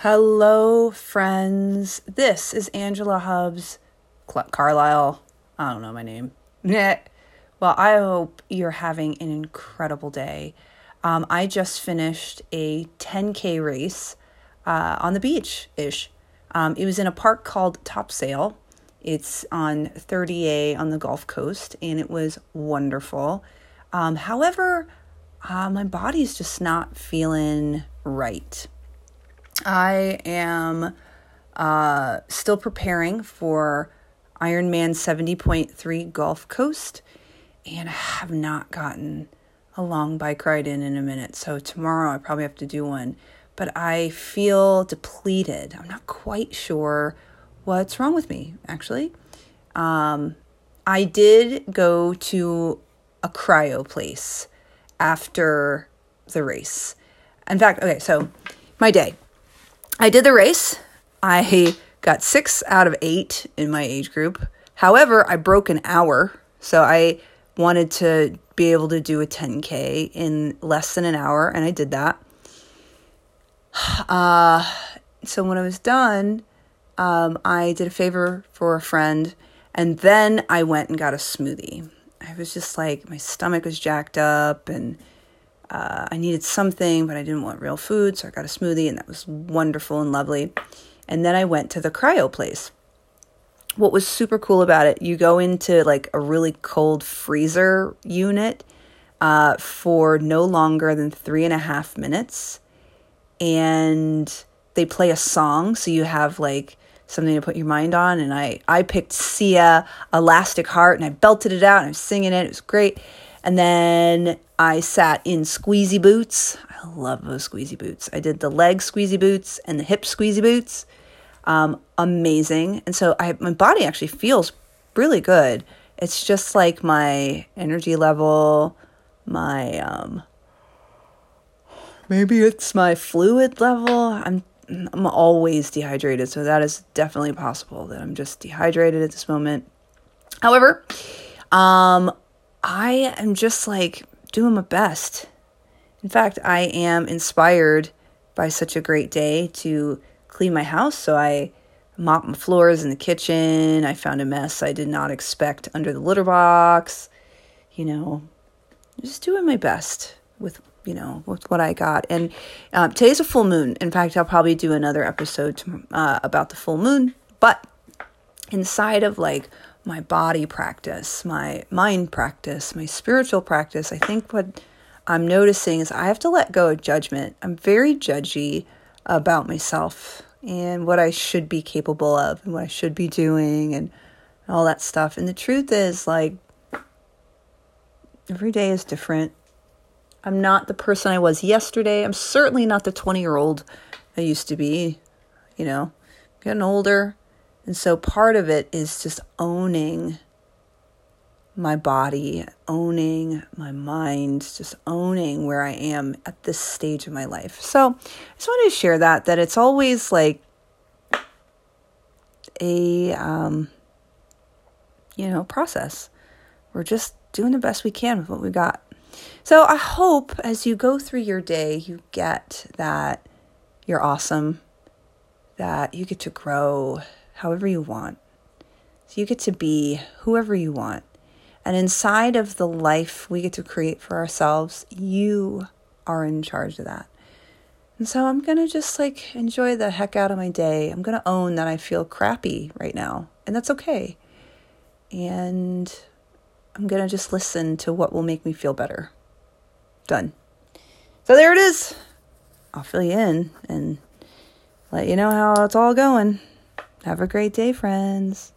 Hello, friends. This is Angela Hubbs Cl- Carlisle. I don't know my name. well, I hope you're having an incredible day. Um, I just finished a 10K race uh, on the beach ish. Um, it was in a park called Topsail. It's on 30A on the Gulf Coast, and it was wonderful. Um, however, uh, my body's just not feeling right. I am uh, still preparing for Ironman 70.3 Gulf Coast, and I have not gotten a long bike ride in in a minute. So tomorrow I probably have to do one. But I feel depleted. I'm not quite sure what's wrong with me, actually. Um, I did go to a cryo place after the race. In fact, okay, so my day. I did the race. I got six out of eight in my age group. However, I broke an hour. So I wanted to be able to do a 10K in less than an hour, and I did that. Uh, so when I was done, um, I did a favor for a friend, and then I went and got a smoothie. I was just like, my stomach was jacked up, and uh, I needed something, but I didn't want real food, so I got a smoothie, and that was wonderful and lovely. And then I went to the cryo place. What was super cool about it, you go into like a really cold freezer unit uh, for no longer than three and a half minutes, and they play a song, so you have like something to put your mind on. And I I picked Sia, Elastic Heart, and I belted it out, and I was singing it. It was great. And then I sat in squeezy boots. I love those squeezy boots. I did the leg squeezy boots and the hip squeezy boots. Um, amazing. And so I my body actually feels really good. It's just like my energy level, my um maybe it's my fluid level. I'm I'm always dehydrated, so that is definitely possible that I'm just dehydrated at this moment. However, um I am just like doing my best. In fact, I am inspired by such a great day to clean my house. So I mopped my floors in the kitchen. I found a mess I did not expect under the litter box. You know, just doing my best with you know with what I got. And uh, today's a full moon. In fact, I'll probably do another episode to, uh, about the full moon. But inside of like my body practice, my mind practice, my spiritual practice, I think what I'm noticing is I have to let go of judgment. I'm very judgy about myself and what I should be capable of and what I should be doing and all that stuff. And the truth is, like, every day is different. I'm not the person I was yesterday. I'm certainly not the 20 year old I used to be. You know, getting older and so part of it is just owning my body, owning my mind, just owning where I am at this stage of my life. So I just wanted to share that, that it's always like a, um, you know, process. We're just doing the best we can with what we got. So I hope as you go through your day, you get that you're awesome, that you get to grow, however you want. So you get to be whoever you want. And inside of the life we get to create for ourselves, you are in charge of that. And so I'm going to just like enjoy the heck out of my day. I'm going to own that I feel crappy right now, and that's okay. And I'm going to just listen to what will make me feel better. Done. So there it is. I'll fill you in and let you know how it's all going. Have a great day, friends.